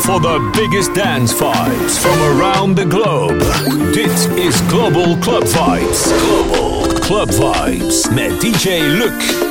For the biggest dance vibes from around the globe. Dit is Global Club Vibes. Global Club Vibes met DJ Luc.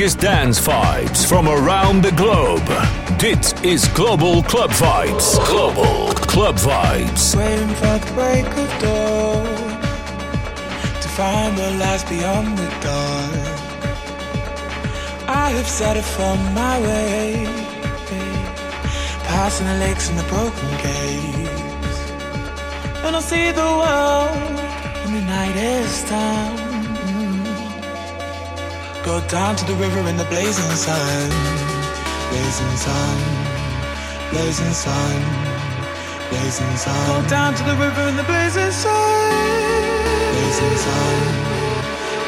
Biggest dance vibes from around the globe. Dit is Global Club Vibes. Global Club Vibes. Waiting for the break of dawn to find what lies beyond the dawn. I have set it from my way, passing the lakes and the broken gates, and I'll see the world when the night is done. Go down to the river in the blazing sun, blazing sun, blazing sun, blazing sun. Go down to the river in the blazing sun, blazing sun,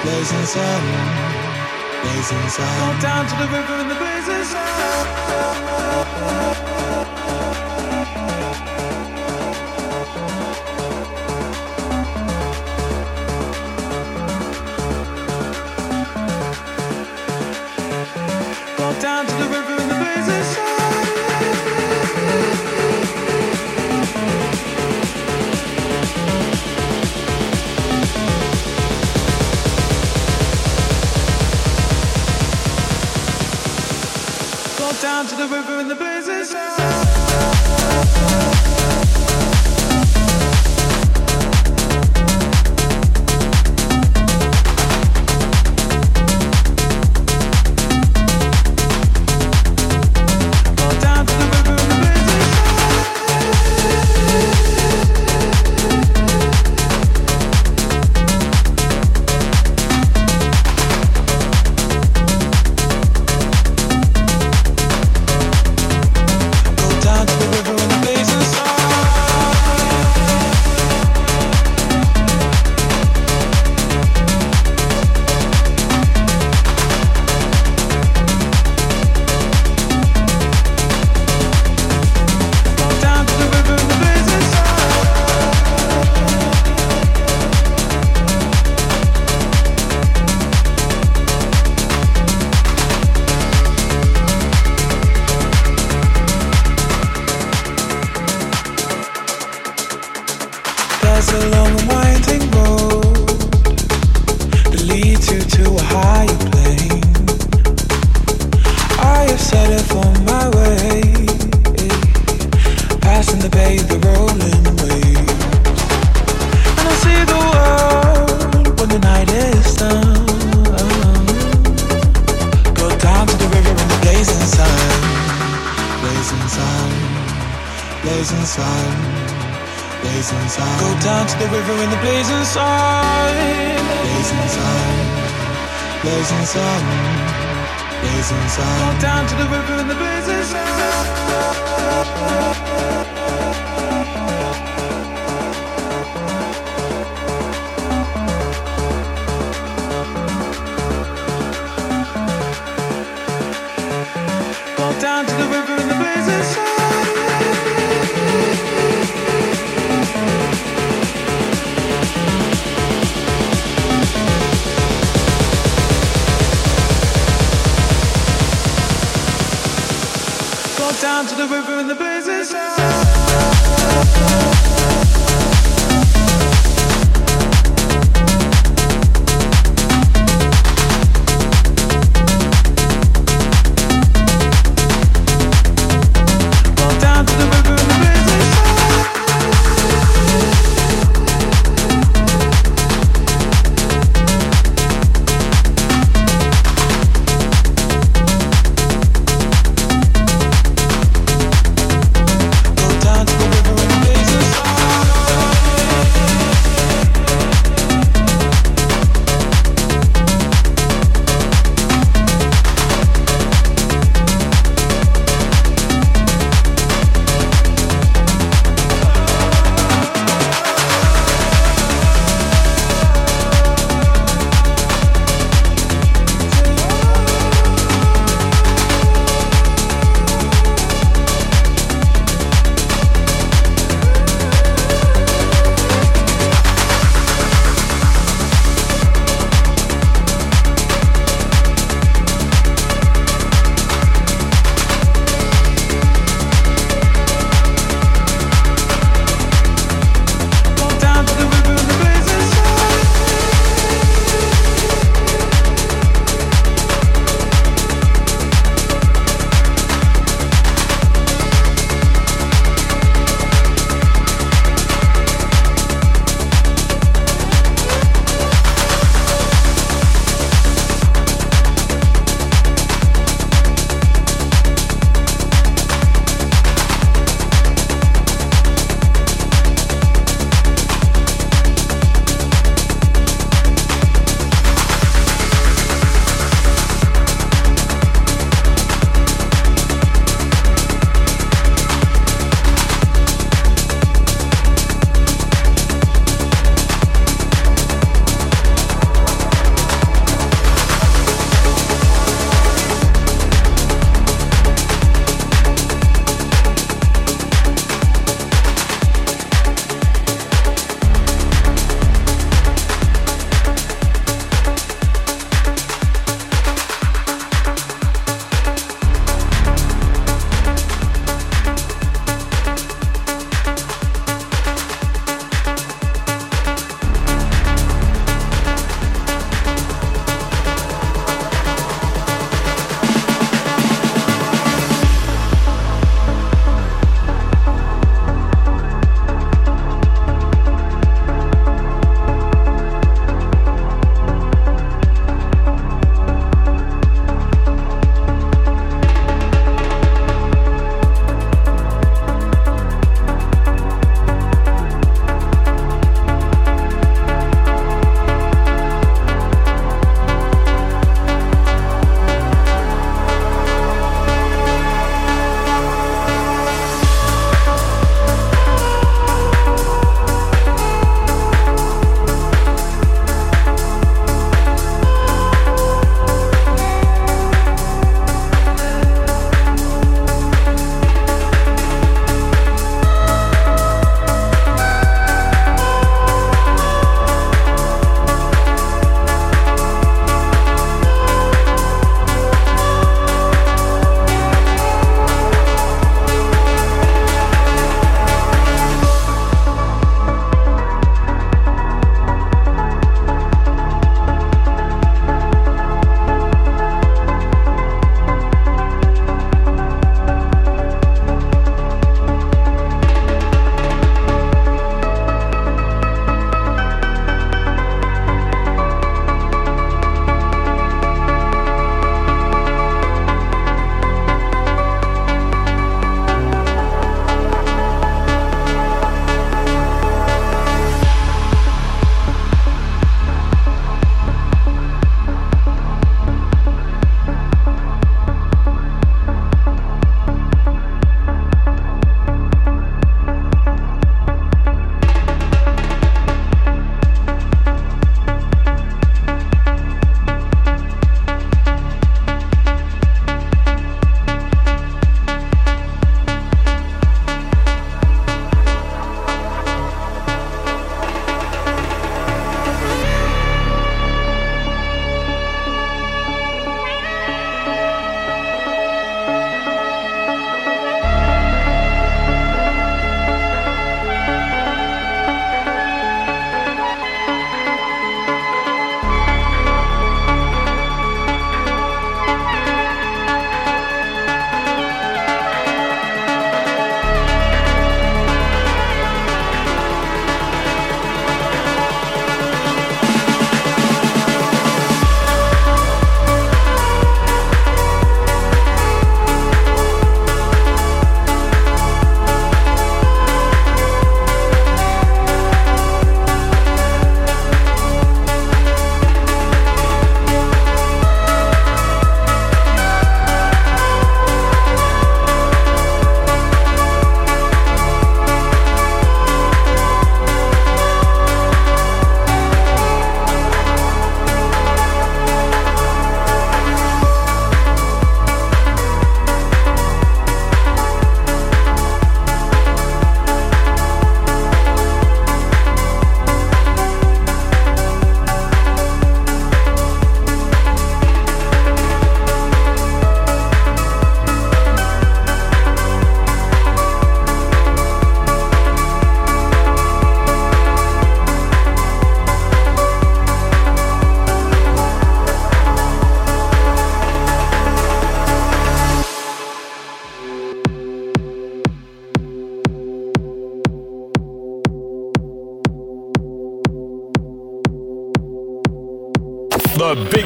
blazing sun, blazing sun. Go down to the river in the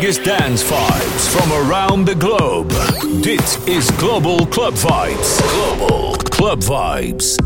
biggest dance vibes from around the globe. Dit is Global Club Vibes. Global Club Vibes.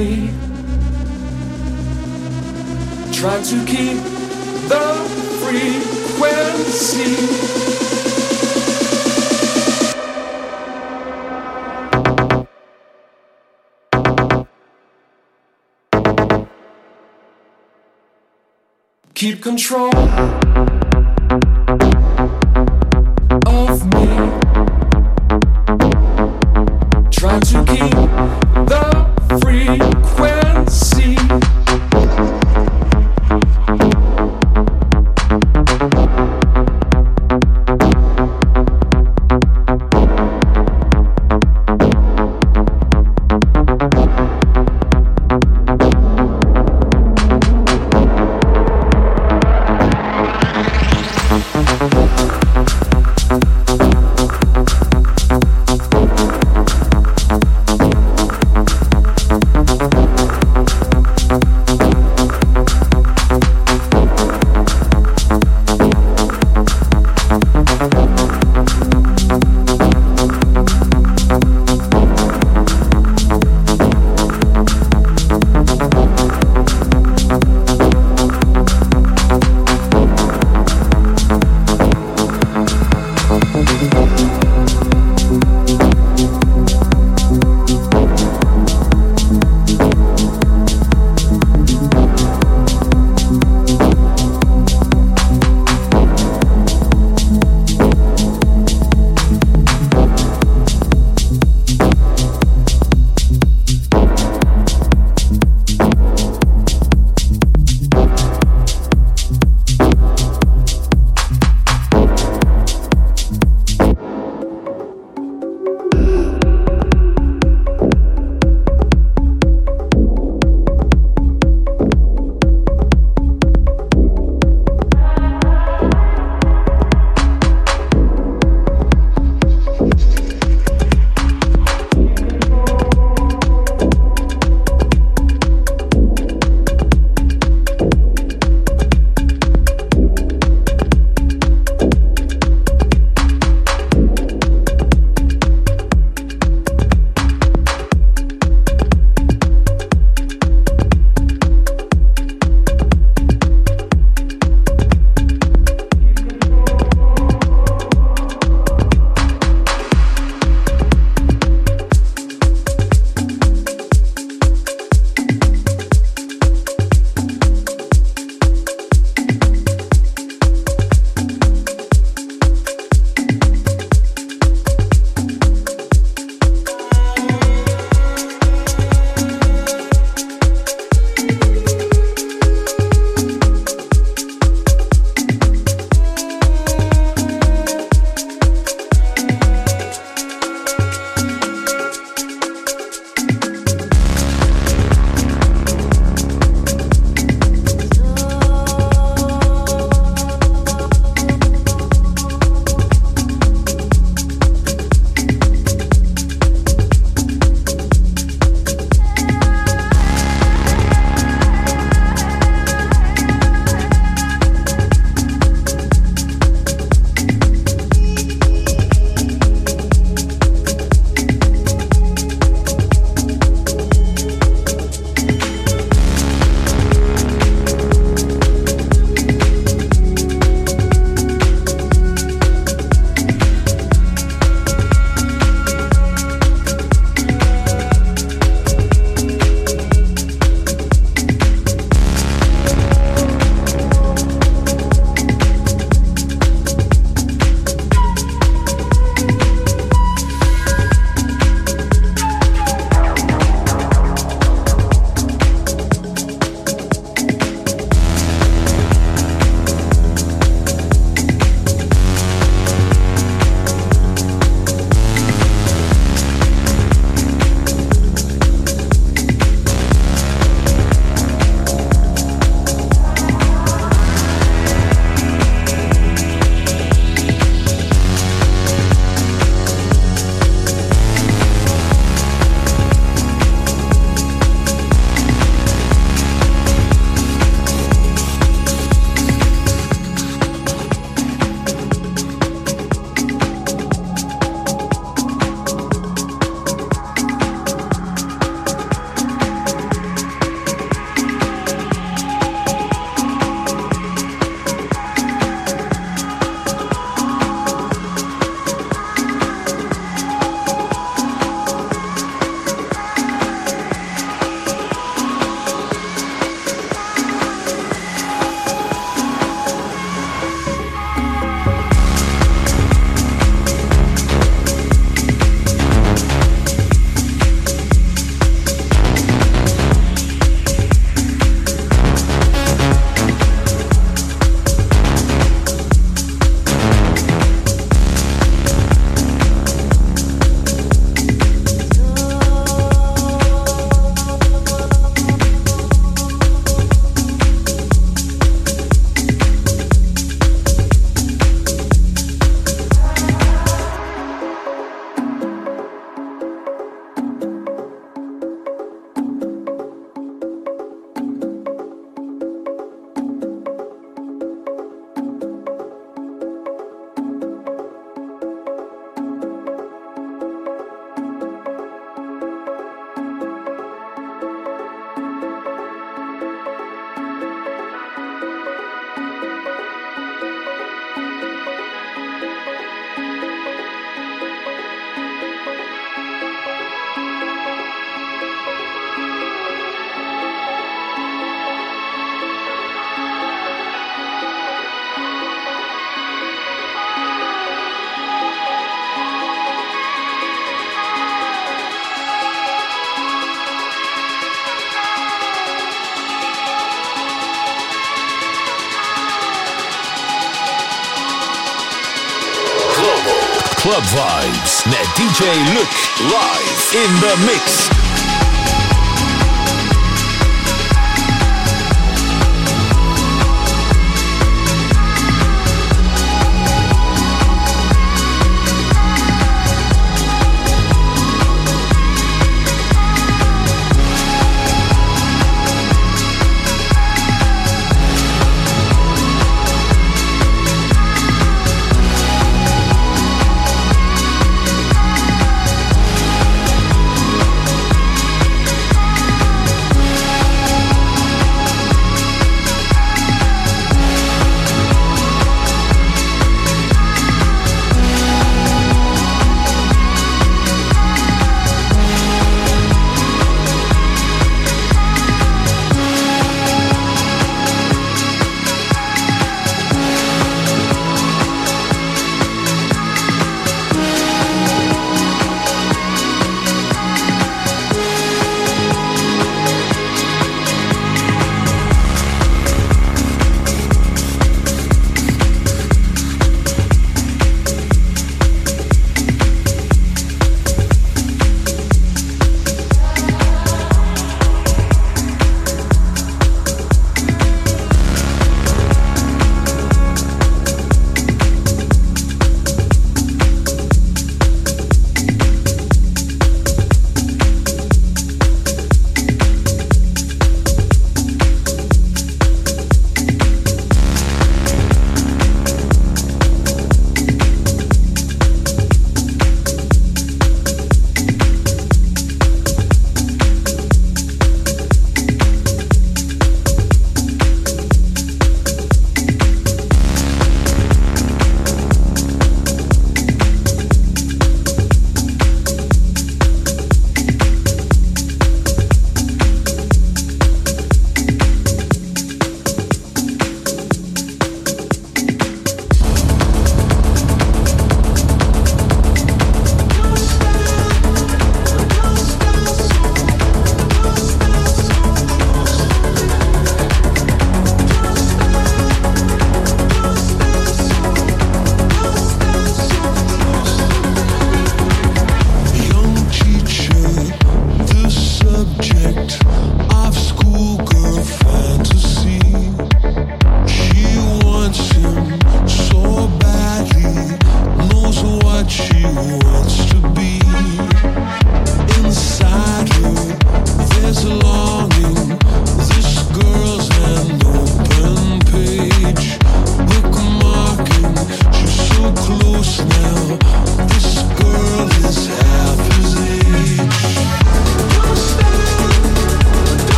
me. Try to keep the frequency. Keep control. Club Vibes met DJ Luc live in the mix.